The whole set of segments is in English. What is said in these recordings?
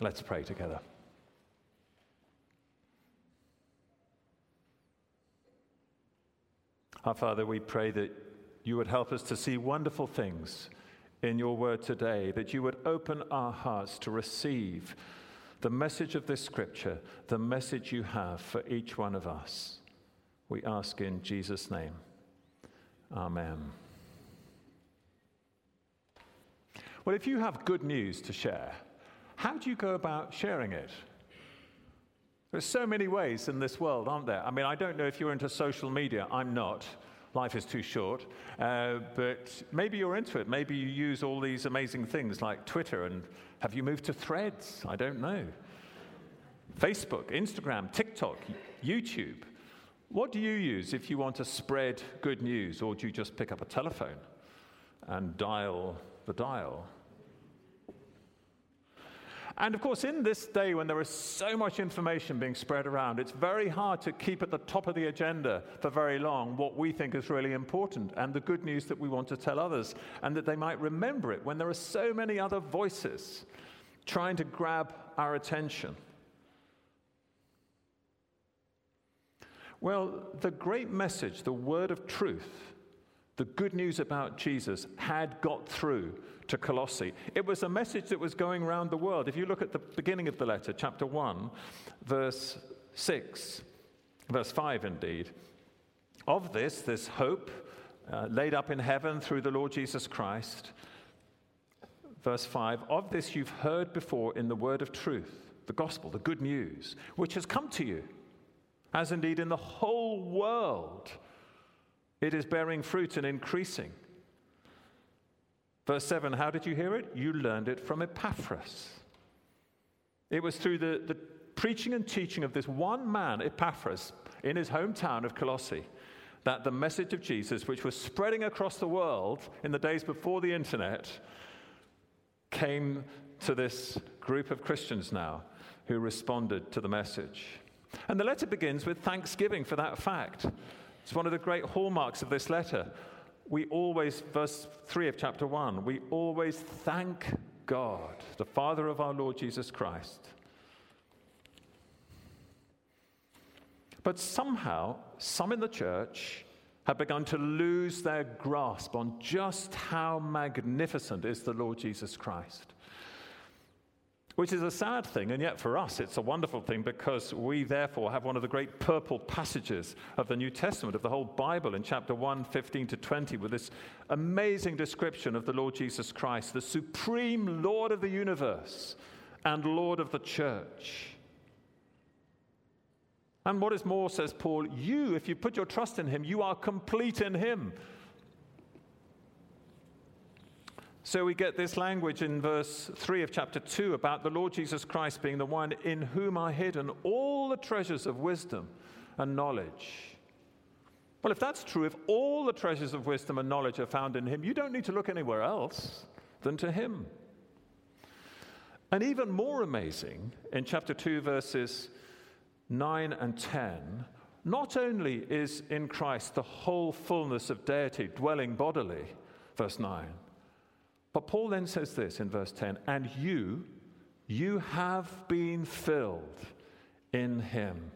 Let's pray together. Our Father, we pray that you would help us to see wonderful things in your word today, that you would open our hearts to receive the message of this scripture, the message you have for each one of us. We ask in Jesus' name. Amen. Well, if you have good news to share, how do you go about sharing it? There's so many ways in this world, aren't there? I mean, I don't know if you're into social media. I'm not. Life is too short. Uh, but maybe you're into it. Maybe you use all these amazing things like Twitter. And have you moved to threads? I don't know. Facebook, Instagram, TikTok, YouTube. What do you use if you want to spread good news? Or do you just pick up a telephone and dial the dial? And of course, in this day when there is so much information being spread around, it's very hard to keep at the top of the agenda for very long what we think is really important and the good news that we want to tell others, and that they might remember it when there are so many other voices trying to grab our attention. Well, the great message, the word of truth, the good news about Jesus had got through to Colossae. It was a message that was going around the world. If you look at the beginning of the letter, chapter 1, verse 6, verse 5 indeed, of this, this hope uh, laid up in heaven through the Lord Jesus Christ, verse 5, of this you've heard before in the word of truth, the gospel, the good news, which has come to you, as indeed in the whole world it is bearing fruit and increasing Verse 7 How did you hear it? You learned it from Epaphras. It was through the, the preaching and teaching of this one man, Epaphras, in his hometown of Colossae, that the message of Jesus, which was spreading across the world in the days before the internet, came to this group of Christians now who responded to the message. And the letter begins with thanksgiving for that fact. It's one of the great hallmarks of this letter we always, verse 3 of chapter 1, we always thank God, the Father of our Lord Jesus Christ. But somehow, some in the church have begun to lose their grasp on just how magnificent is the Lord Jesus Christ which is a sad thing, and yet for us it's a wonderful thing because we therefore have one of the great purple passages of the New Testament, of the whole Bible, in chapter 1, 15 to 20, with this amazing description of the Lord Jesus Christ, the supreme Lord of the universe and Lord of the church. And what is more, says Paul, you, if you put your trust in him, you are complete in him. So we get this language in verse 3 of chapter 2 about the Lord Jesus Christ being the one in whom are hidden all the treasures of wisdom and knowledge. Well, if that's true, if all the treasures of wisdom and knowledge are found in Him, you don't need to look anywhere else than to Him. And even more amazing, in chapter 2, verses 9 and 10, not only is in Christ the whole fullness of deity dwelling bodily, verse 9, but Paul then says this in verse 10 and you, you have been filled in him.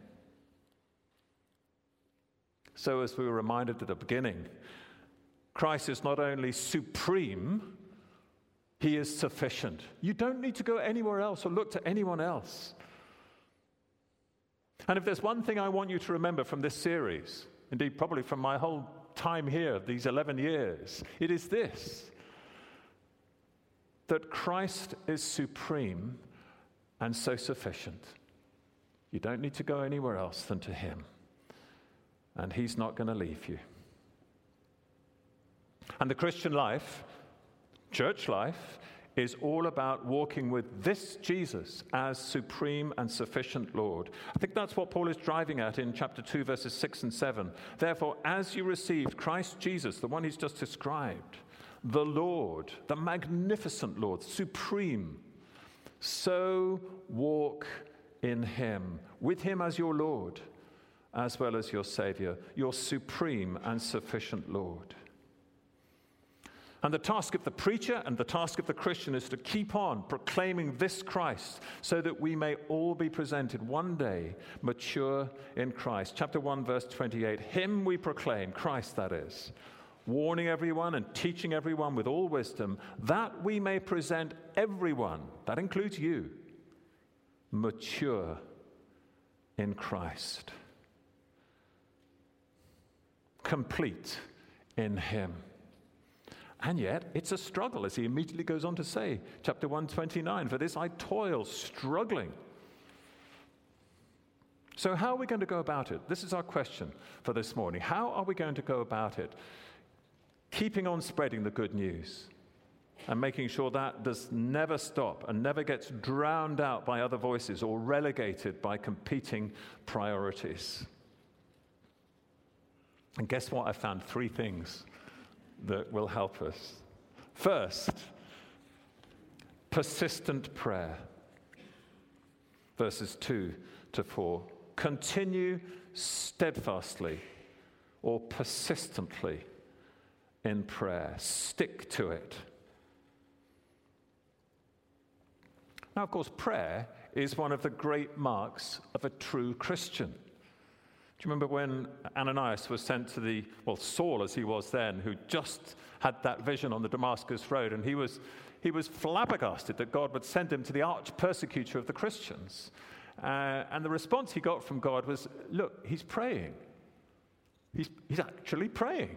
So, as we were reminded at the beginning, Christ is not only supreme, he is sufficient. You don't need to go anywhere else or look to anyone else. And if there's one thing I want you to remember from this series, indeed, probably from my whole time here, these 11 years, it is this that Christ is supreme and so sufficient. You don't need to go anywhere else than to Him. And He's not going to leave you. And the Christian life, church life, is all about walking with this Jesus as supreme and sufficient Lord. I think that's what Paul is driving at in chapter 2, verses 6 and 7. Therefore, as you received Christ Jesus, the one he's just described, the Lord, the magnificent Lord, supreme. So walk in him, with him as your Lord, as well as your Savior, your supreme and sufficient Lord. And the task of the preacher and the task of the Christian is to keep on proclaiming this Christ so that we may all be presented one day mature in Christ. Chapter 1, verse 28 Him we proclaim, Christ that is, warning everyone and teaching everyone with all wisdom, that we may present everyone, that includes you, mature in Christ, complete in Him. And yet, it's a struggle, as he immediately goes on to say, chapter 129 For this I toil, struggling. So, how are we going to go about it? This is our question for this morning. How are we going to go about it? Keeping on spreading the good news and making sure that does never stop and never gets drowned out by other voices or relegated by competing priorities. And guess what? I found three things that will help us. First, persistent prayer. Verses 2 to 4. Continue steadfastly or persistently in prayer. Stick to it. Now, of course, prayer is one of the great marks of a true Christian. Do you remember when Ananias was sent to the, well, Saul as he was then, who just had that vision on the Damascus Road, and he was, he was flabbergasted that God would send him to the arch persecutor of the Christians. Uh, and the response he got from God was, Look, he's praying. He's, he's actually praying.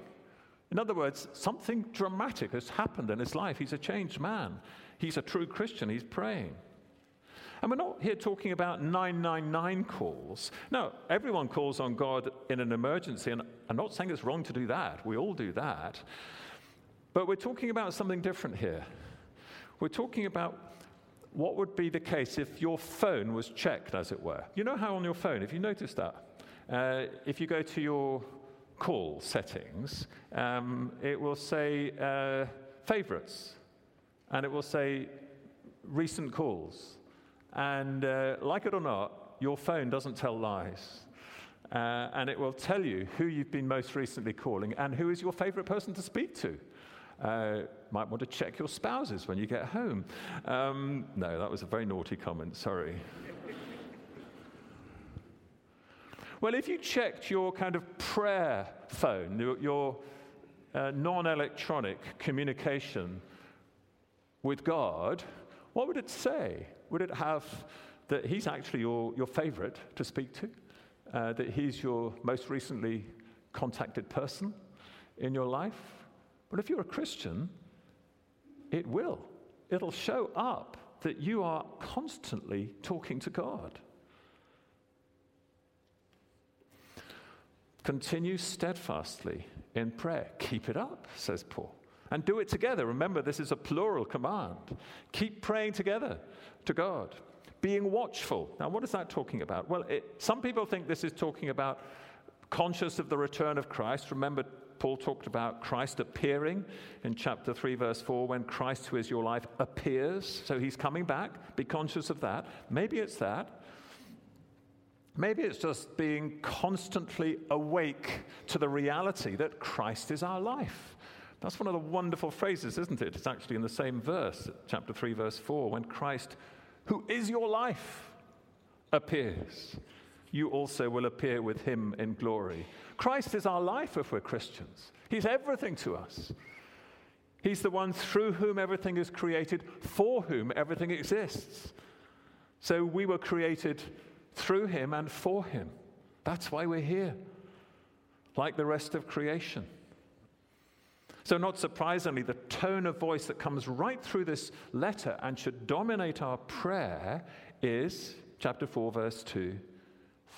In other words, something dramatic has happened in his life. He's a changed man. He's a true Christian. He's praying. And we're not here talking about 999 calls. No, everyone calls on God in an emergency, and I'm not saying it's wrong to do that. We all do that. But we're talking about something different here. We're talking about what would be the case if your phone was checked, as it were. You know how on your phone, if you notice that, uh, if you go to your call settings, um, it will say uh, favorites, and it will say recent calls. And uh, like it or not, your phone doesn't tell lies. Uh, and it will tell you who you've been most recently calling and who is your favorite person to speak to. Uh, might want to check your spouses when you get home. Um, no, that was a very naughty comment, sorry. Well, if you checked your kind of prayer phone, your, your uh, non electronic communication with God, what would it say? Would it have that he's actually your, your favorite to speak to? Uh, that he's your most recently contacted person in your life? But if you're a Christian, it will. It'll show up that you are constantly talking to God. Continue steadfastly in prayer. Keep it up, says Paul. And do it together. Remember, this is a plural command. Keep praying together to God. Being watchful. Now, what is that talking about? Well, it, some people think this is talking about conscious of the return of Christ. Remember, Paul talked about Christ appearing in chapter 3, verse 4, when Christ, who is your life, appears. So he's coming back. Be conscious of that. Maybe it's that. Maybe it's just being constantly awake to the reality that Christ is our life. That's one of the wonderful phrases, isn't it? It's actually in the same verse, chapter 3, verse 4, when Christ, who is your life, appears. You also will appear with him in glory. Christ is our life if we're Christians. He's everything to us. He's the one through whom everything is created, for whom everything exists. So we were created through him and for him. That's why we're here, like the rest of creation. So, not surprisingly, the tone of voice that comes right through this letter and should dominate our prayer is, chapter 4, verse 2,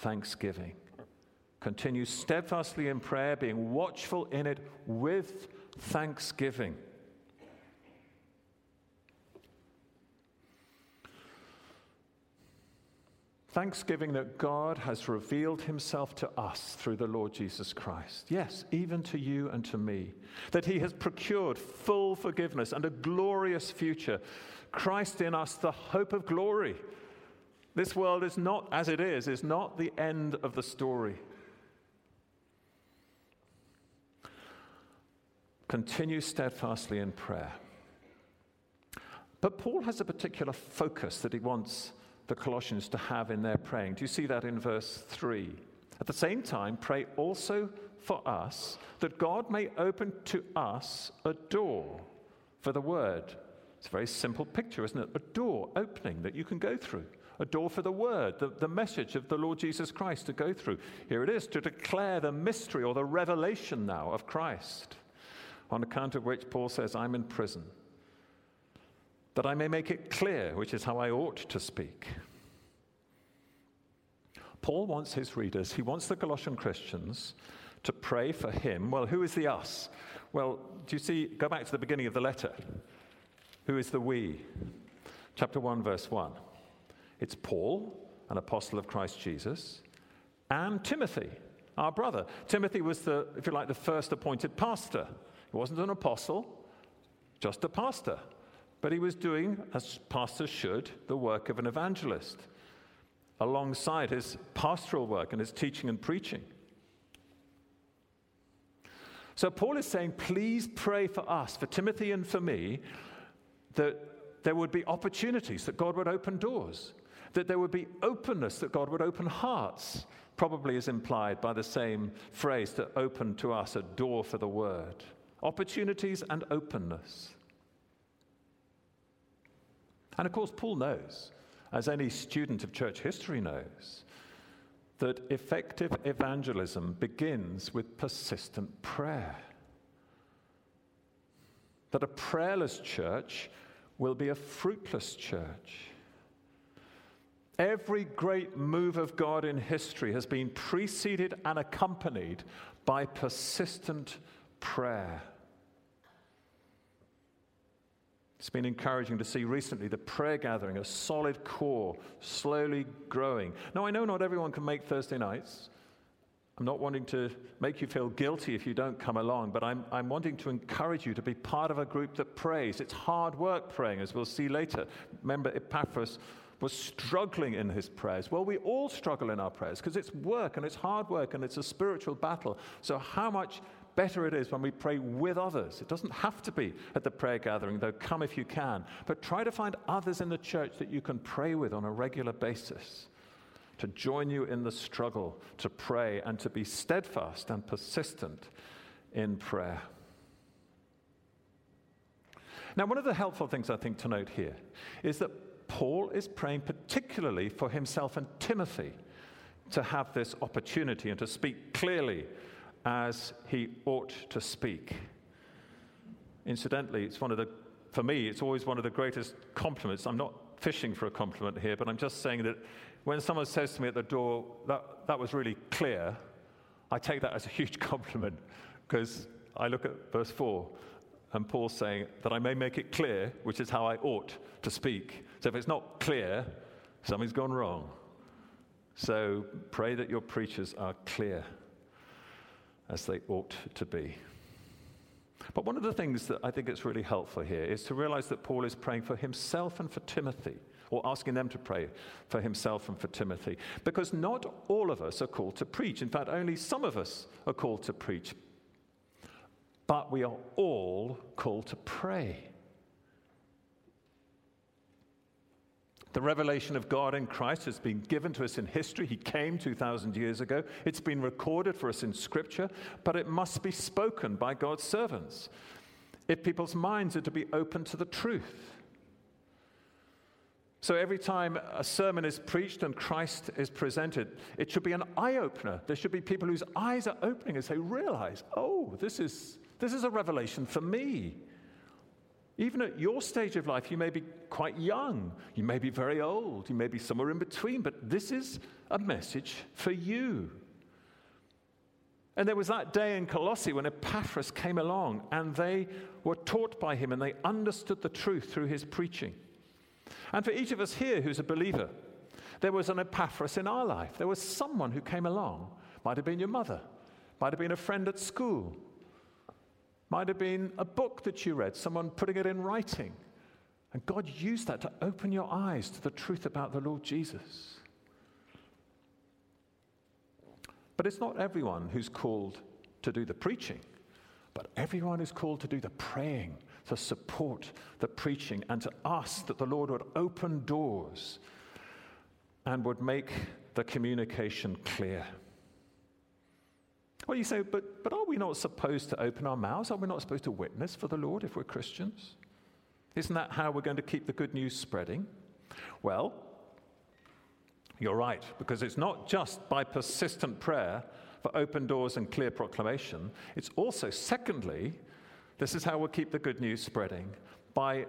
thanksgiving. Continue steadfastly in prayer, being watchful in it with thanksgiving. Thanksgiving that God has revealed himself to us through the Lord Jesus Christ. Yes, even to you and to me. That he has procured full forgiveness and a glorious future. Christ in us, the hope of glory. This world is not, as it is, is not the end of the story. continue steadfastly in prayer. But Paul has a particular focus that he wants the Colossians to have in their praying. Do you see that in verse 3? At the same time, pray also for us that God may open to us a door for the word. It's a very simple picture, isn't it? A door opening that you can go through. A door for the word, the, the message of the Lord Jesus Christ to go through. Here it is to declare the mystery or the revelation now of Christ, on account of which Paul says, I'm in prison that I may make it clear which is how I ought to speak. Paul wants his readers, he wants the Colossian Christians to pray for him. Well, who is the us? Well, do you see? Go back to the beginning of the letter. Who is the we? Chapter 1, verse 1. It's Paul, an apostle of Christ Jesus, and Timothy, our brother. Timothy was the, if you like, the first appointed pastor. He wasn't an apostle, just a pastor. But he was doing, as pastors should, the work of an evangelist alongside his pastoral work and his teaching and preaching. So Paul is saying, please pray for us, for Timothy and for me, that there would be opportunities, that God would open doors, that there would be openness, that God would open hearts, probably is implied by the same phrase to open to us a door for the word. Opportunities and openness. And of course, Paul knows, as any student of church history knows, that effective evangelism begins with persistent prayer. That a prayerless church will be a fruitless church. Every great move of God in history has been preceded and accompanied by persistent prayer. It's been encouraging to see recently the prayer gathering, a solid core, slowly growing. Now, I know not everyone can make Thursday nights. I'm not wanting to make you feel guilty if you don't come along, but I'm, I'm wanting to encourage you to be part of a group that prays. It's hard work praying, as we'll see later. Remember, Epaphras was struggling in his prayers. Well, we all struggle in our prayers because it's work and it's hard work and it's a spiritual battle. So, how much better it is when we pray with others. It doesn't have to be at the prayer gathering, though, come if you can. But try to find others in the church that you can pray with on a regular basis to join you in the struggle to pray and to be steadfast and persistent in prayer. Now, one of the helpful things I think to note here is that Paul is praying particularly for himself and Timothy to have this opportunity and to speak clearly as he ought to speak. Incidentally, it's one of the, for me, it's always one of the greatest compliments. I'm not fishing for a compliment here, but I'm just saying that when someone says to me at the door, that, that was really clear, I take that as a huge compliment because I look at verse 4 and Paul's saying that I may make it clear, which is how I ought to speak. So if it's not clear, something's gone wrong. So pray that your preachers are clear as they ought to be. But one of the things that I think it's really helpful here is to realize that Paul is praying for himself and for Timothy, or asking them to pray for himself and for Timothy, because not all of us are called to preach. In fact, only some of us are called to preach. But we are all called to pray. The revelation of God in Christ has been given to us in history. He came 2,000 years ago. It's been recorded for us in Scripture, but it must be spoken by God's servants if people's minds are to be open to the truth. So every time a sermon is preached and Christ is presented, it should be an eye opener. There should be people whose eyes are opening as they realize, oh, this is, this is a revelation for me. Even at your stage of life, you may be quite young, you may be very old, you may be somewhere in between, but this is a message for you. And there was that day in Colossae when Epaphras came along and they were taught by him and they understood the truth through his preaching. And for each of us here who's a believer, there was an Epaphras in our life. There was someone who came along. Might have been your mother, might have been a friend at school, might have been a book that you read, someone putting it in writing. And God used that to open your eyes to the truth about the Lord Jesus. But it's not everyone who's called to do the preaching. but everyone is called to do the praying, to support the preaching, and to ask that the Lord would open doors and would make the communication clear. Well, you say, but, but are we not supposed to open our mouths? Are we not supposed to witness for the Lord if we're Christians? Isn't that how we're going to keep the good news spreading? Well, you're right, because it's not just by persistent prayer for open doors and clear proclamation. It's also, secondly, this is how we'll keep the good news spreading by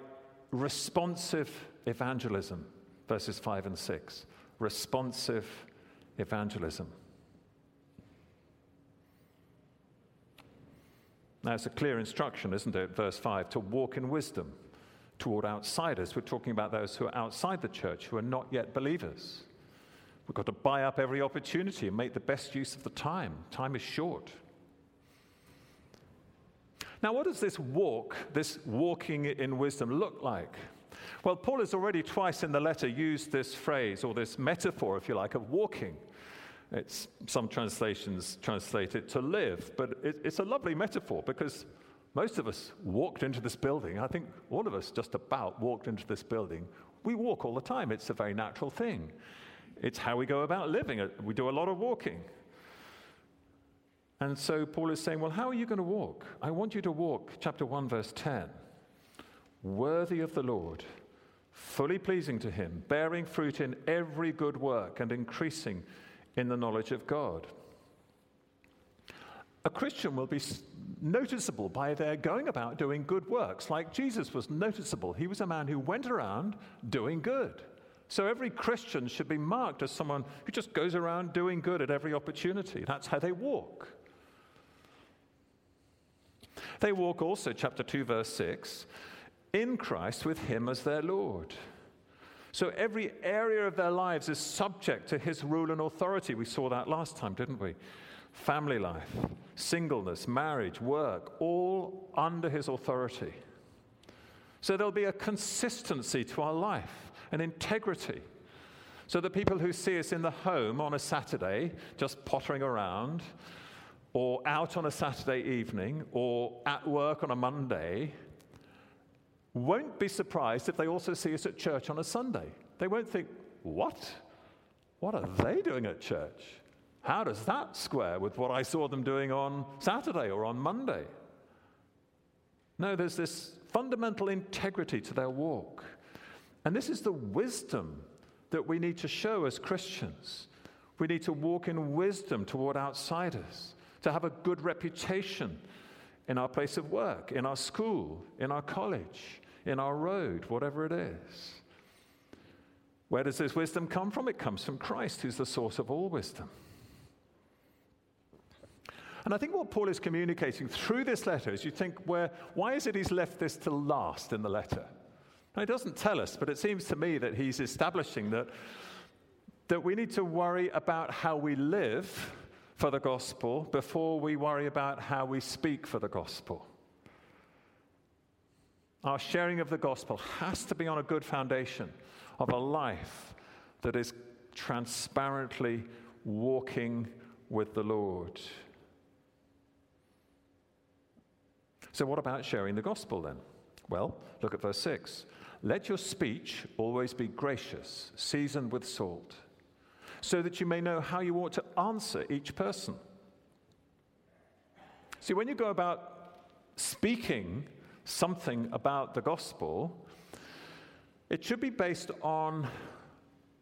responsive evangelism, verses 5 and 6. Responsive evangelism. Now, it's a clear instruction, isn't it? Verse 5 to walk in wisdom toward outsiders. We're talking about those who are outside the church, who are not yet believers. We've got to buy up every opportunity and make the best use of the time. Time is short. Now, what does this walk, this walking in wisdom, look like? Well, Paul has already twice in the letter used this phrase, or this metaphor, if you like, of walking. It's, some translations translate it to live, but it, it's a lovely metaphor because most of us walked into this building. I think all of us just about walked into this building. We walk all the time, it's a very natural thing. It's how we go about living. Uh, we do a lot of walking. And so Paul is saying, Well, how are you going to walk? I want you to walk, chapter 1, verse 10, worthy of the Lord, fully pleasing to him, bearing fruit in every good work and increasing in the knowledge of God. A Christian will be noticeable by their going about doing good works, like Jesus was noticeable. He was a man who went around doing good. So every Christian should be marked as someone who just goes around doing good at every opportunity. That's how they walk. They walk also, chapter 2, verse 6, in Christ with Him as their Lord. So every area of their lives is subject to His rule and authority. We saw that last time, didn't we? Family life, singleness, marriage, work, all under His authority. So there'll be a consistency to our life an integrity. So the people who see us in the home on a Saturday, just pottering around, or out on a Saturday evening, or at work on a Monday, won't be surprised if they also see us at church on a Sunday. They won't think, What? What are they doing at church? How does that square with what I saw them doing on Saturday or on Monday? No, there's this fundamental integrity to their walk. And this is the wisdom that we need to show as Christians. We need to walk in wisdom toward outsiders, to have a good reputation in our place of work, in our school, in our college, in our road, whatever it is. Where does this wisdom come from? It comes from Christ, who's the source of all wisdom. And I think what Paul is communicating through this letter is you think, where, why is it he's left this to last in the letter? He doesn't tell us, but it seems to me that he's establishing that, that we need to worry about how we live for the gospel before we worry about how we speak for the gospel. Our sharing of the gospel has to be on a good foundation of a life that is transparently walking with the Lord. So, what about sharing the gospel then? Well, look at verse 6. Let your speech always be gracious, seasoned with salt, so that you may know how you ought to answer each person. See, when you go about speaking something about the gospel, it should be based on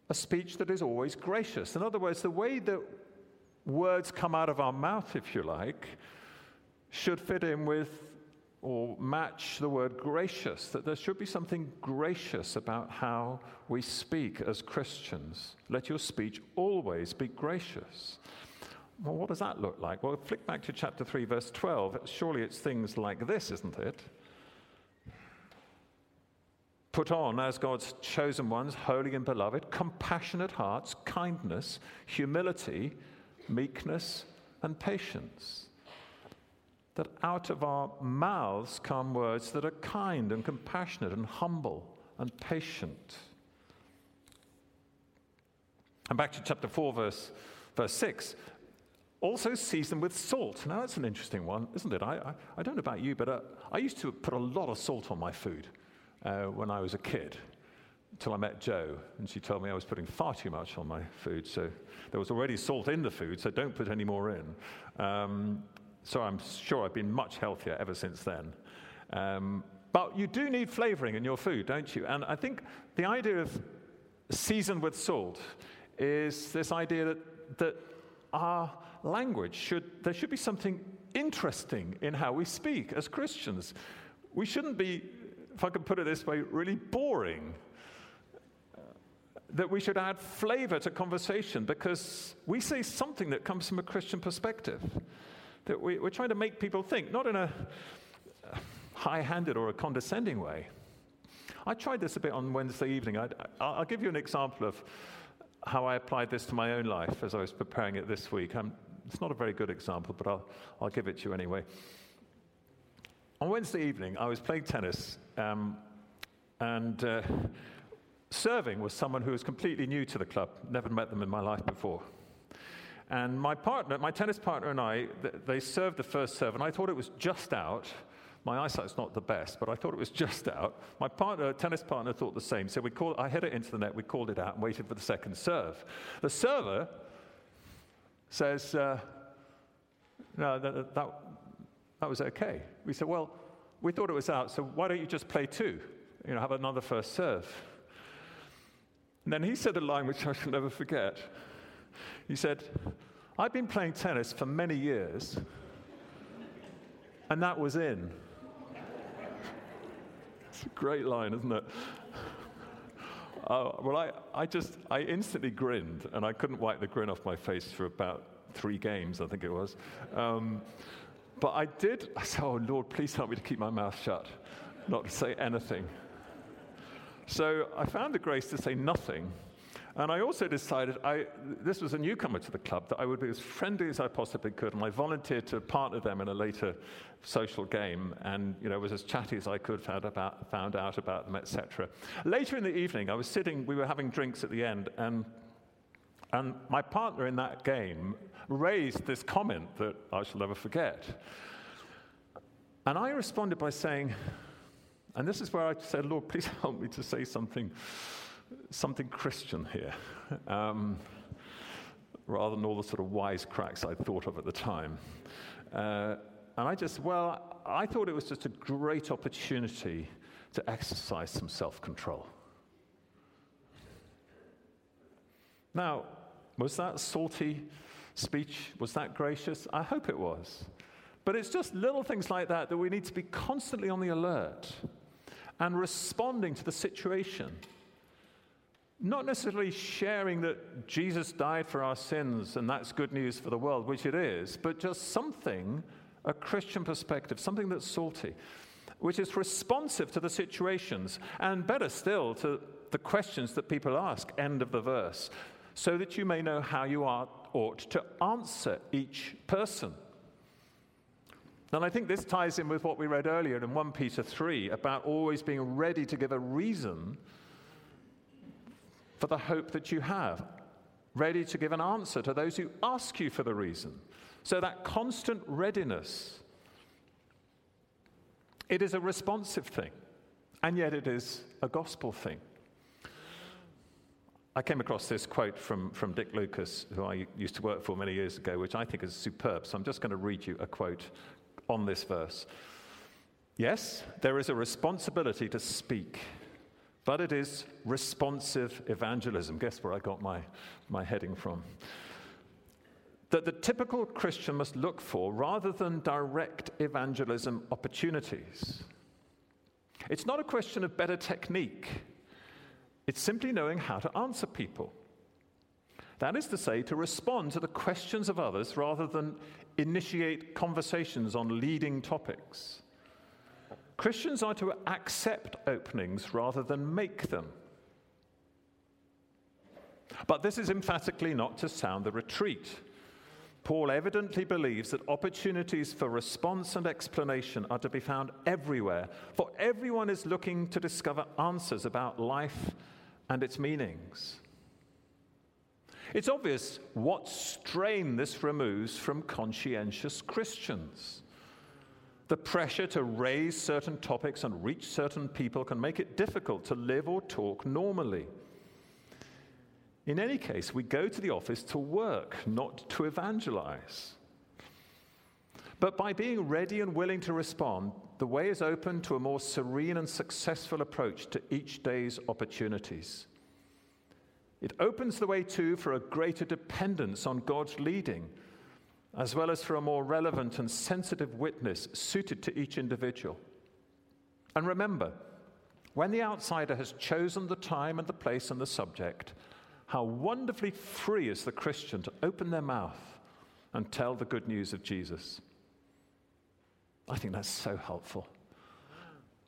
a speech that is always gracious. In other words, the way that words come out of our mouth, if you like, should fit in with or match the word gracious, that there should be something gracious about how we speak as Christians. Let your speech always be gracious. Well, what does that look like? Well, flick back to chapter 3, verse 12. Surely it's things like this, isn't it? Put on as God's chosen ones, holy and beloved, compassionate hearts, kindness, humility, meekness, and patience that out of our mouths come words that are kind and compassionate and humble and patient. And back to chapter 4, verse, verse 6. also season with salt. Now, that's an interesting one, isn't it? I, I, I don't know about you, but uh, I used to put a lot of salt on my food uh, when I was a kid until I met Joe, and she told me I was putting far too much on my food. So there was already salt in the food, so don't put any more in. Um, so I'm sure I've been much healthier ever since then. Um, but you do need flavoring in your food, don't you? And I think the idea of seasoned with salt is this idea that, that our language should, there should be something interesting in how we speak as Christians. We shouldn't be, if I could put it this way, really boring. That we should add flavor to conversation because we say something that comes from a Christian perspective. That we, are trying to make people think, not in a high handed or a condescending way. I tried this a bit on Wednesday evening. i will give you an example of how I applied this to my own life as I was preparing it this week. I'm, it's not a very good example, but I'll, I'll give it to you anyway. On Wednesday evening, I was playing tennis, um, and uh, serving was someone who was completely new to the club, never met them in my life before. And my partner, my tennis partner and I, they served the first serve, and I thought it was just out. My eyesight's not the best, but I thought it was just out. My partner, tennis partner thought the same. So we called, I hit it into the net, we called it out, and waited for the second serve. The server says, uh, No, that, that, that was okay. We said, Well, we thought it was out, so why don't you just play two? You know, have another first serve. And then he said a line which I shall never forget. He said, I've been playing tennis for many years, and that was in. It's a great line, isn't it? Uh, well, I, I just, I instantly grinned, and I couldn't wipe the grin off my face for about three games, I think it was. Um, but I did, I said, oh, Lord, please help me to keep my mouth shut, not to say anything. So I found the grace to say nothing and I also decided, I, this was a newcomer to the club, that I would be as friendly as I possibly could. And I volunteered to partner them in a later social game and you know, was as chatty as I could, found, about, found out about them, etc. Later in the evening, I was sitting, we were having drinks at the end, and, and my partner in that game raised this comment that I shall never forget. And I responded by saying, and this is where I said, Lord, please help me to say something something Christian here, um, rather than all the sort of wisecracks I thought of at the time. Uh, and I just, well, I thought it was just a great opportunity to exercise some self control. Now, was that salty speech? Was that gracious? I hope it was. But it's just little things like that that we need to be constantly on the alert and responding to the situation. Not necessarily sharing that Jesus died for our sins and that's good news for the world, which it is, but just something, a Christian perspective, something that's salty, which is responsive to the situations and better still to the questions that people ask, end of the verse, so that you may know how you are, ought to answer each person. And I think this ties in with what we read earlier in 1 Peter 3 about always being ready to give a reason for the hope that you have, ready to give an answer to those who ask you for the reason. So that constant readiness, it is a responsive thing, and yet it is a gospel thing. I came across this quote from, from Dick Lucas, who I used to work for many years ago, which I think is superb. So I'm just going to read you a quote on this verse. Yes, there is a responsibility to speak but it is responsive evangelism. Guess where I got my, my heading from? That the typical Christian must look for rather than direct evangelism opportunities. It's not a question of better technique, it's simply knowing how to answer people. That is to say, to respond to the questions of others rather than initiate conversations on leading topics. Christians are to accept openings rather than make them. But this is emphatically not to sound the retreat. Paul evidently believes that opportunities for response and explanation are to be found everywhere, for everyone is looking to discover answers about life and its meanings. It's obvious what strain this removes from conscientious Christians. The pressure to raise certain topics and reach certain people can make it difficult to live or talk normally. In any case, we go to the office to work, not to evangelize. But by being ready and willing to respond, the way is open to a more serene and successful approach to each day's opportunities. It opens the way, too, for a greater dependence on God's leading, as well as for a more relevant and sensitive witness suited to each individual. And remember, when the outsider has chosen the time and the place and the subject, how wonderfully free is the Christian to open their mouth and tell the good news of Jesus. I think that's so helpful.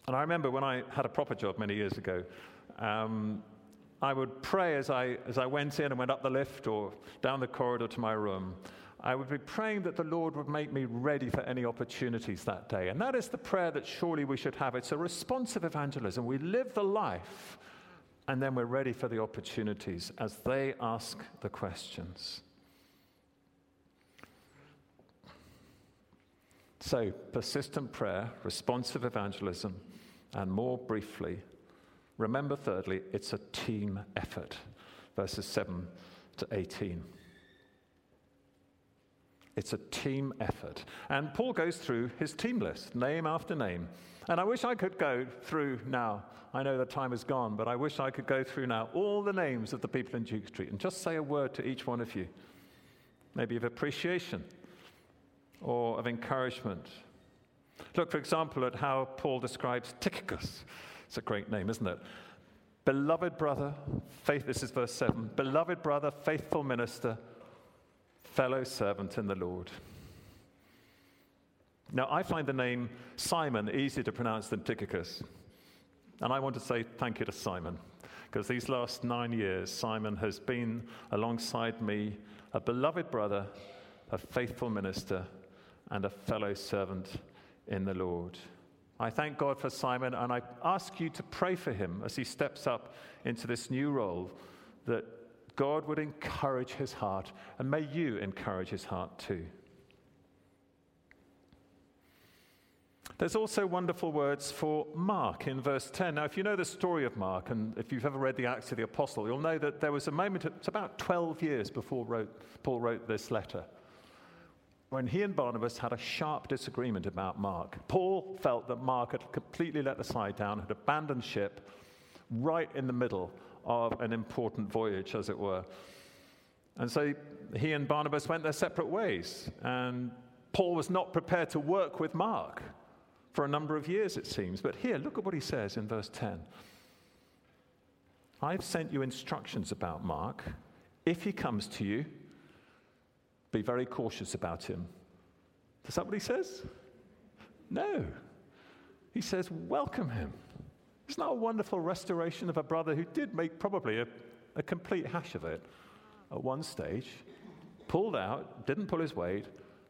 And I remember when I had a proper job many years ago, um, I would pray as I, as I went in and went up the lift or down the corridor to my room. I would be praying that the Lord would make me ready for any opportunities that day. And that is the prayer that surely we should have. It's a responsive evangelism. We live the life, and then we're ready for the opportunities as they ask the questions. So, persistent prayer, responsive evangelism, and more briefly, remember thirdly, it's a team effort. Verses 7 to 18. It's a team effort. And Paul goes through his team list, name after name. And I wish I could go through now. I know the time is gone, but I wish I could go through now all the names of the people in Duke Street and just say a word to each one of you. Maybe of appreciation or of encouragement. Look, for example, at how Paul describes Tychicus. It's a great name, isn't it? Beloved brother, faith, this is verse 7. Beloved brother, faithful minister, fellow servant in the Lord. Now, I find the name Simon easier to pronounce than Tychicus. And I want to say thank you to Simon, because these last nine years, Simon has been alongside me, a beloved brother, a faithful minister, and a fellow servant in the Lord. I thank God for Simon, and I ask you to pray for him as he steps up into this new role, that God would encourage his heart, and may you encourage his heart too. There's also wonderful words for Mark in verse 10. Now, if you know the story of Mark, and if you've ever read the Acts of the Apostle, you'll know that there was a moment, it's about 12 years before wrote, Paul wrote this letter when he and Barnabas had a sharp disagreement about Mark. Paul felt that Mark had completely let the side down, had abandoned ship right in the middle of an important voyage, as it were. And so he and Barnabas went their separate ways, and Paul was not prepared to work with Mark for a number of years, it seems. But here, look at what he says in verse 10. I've sent you instructions about Mark. If he comes to you, be very cautious about him. Is that what he says? No. He says, welcome him. Isn't that a wonderful restoration of a brother who did make probably a, a complete hash of it at one stage? Pulled out, didn't pull his weight,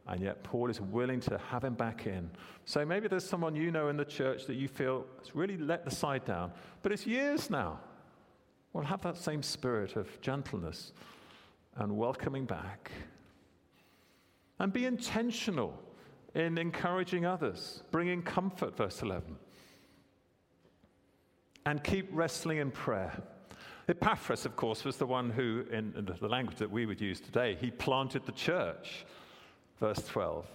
and yet Paul is willing to have him back in. So maybe there's someone you know in the church that you feel has really let the side down, but it's years now. Well, have that same spirit of gentleness and welcoming back. And be intentional in encouraging others, bringing comfort, verse 11. And keep wrestling in prayer. Epaphras, of course, was the one who, in, the language that we would use today, he planted the church. Verse 12.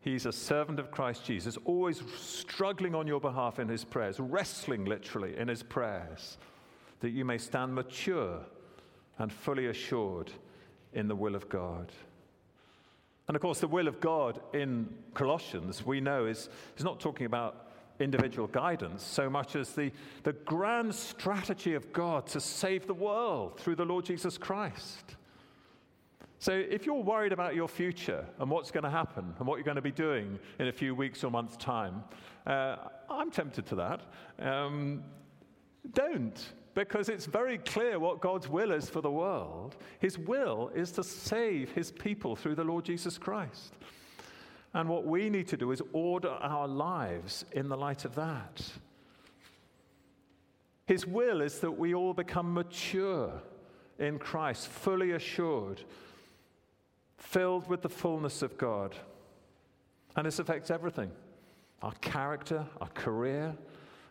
He's a servant of Christ Jesus, always struggling on your behalf in his prayers, wrestling literally in his prayers, that you may stand mature and fully assured in the will of God. And of course, the will of God in Colossians, we know, is, is not talking about individual guidance so much as the, the grand strategy of God to save the world through the Lord Jesus Christ. So, if you're worried about your future and what's going to happen and what you're going to be doing in a few weeks or months' time, uh, I'm tempted to that. Um, don't because it's very clear what God's will is for the world. His will is to save his people through the Lord Jesus Christ. And what we need to do is order our lives in the light of that. His will is that we all become mature in Christ, fully assured, filled with the fullness of God. And this affects everything our character, our career,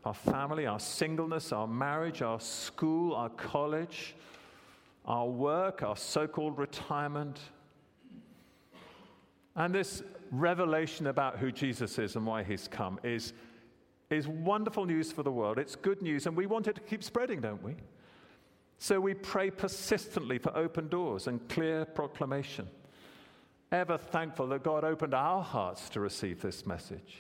our family, our singleness, our marriage, our school, our college, our work, our so called retirement. And this revelation about who Jesus is and why he's come is, is wonderful news for the world. It's good news, and we want it to keep spreading, don't we? So we pray persistently for open doors and clear proclamation, ever thankful that God opened our hearts to receive this message.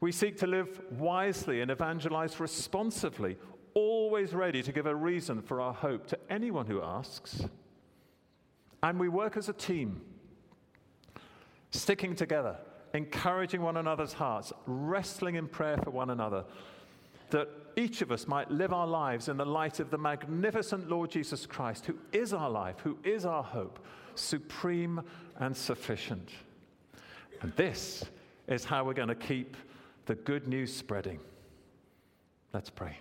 We seek to live wisely and evangelize responsively, always ready to give a reason for our hope to anyone who asks. And we work as a team, sticking together, encouraging one another's hearts, wrestling in prayer for one another, that each of us might live our lives in the light of the magnificent Lord Jesus Christ, who is our life, who is our hope, supreme and sufficient. And this is how we're going to keep the good news spreading. Let's pray.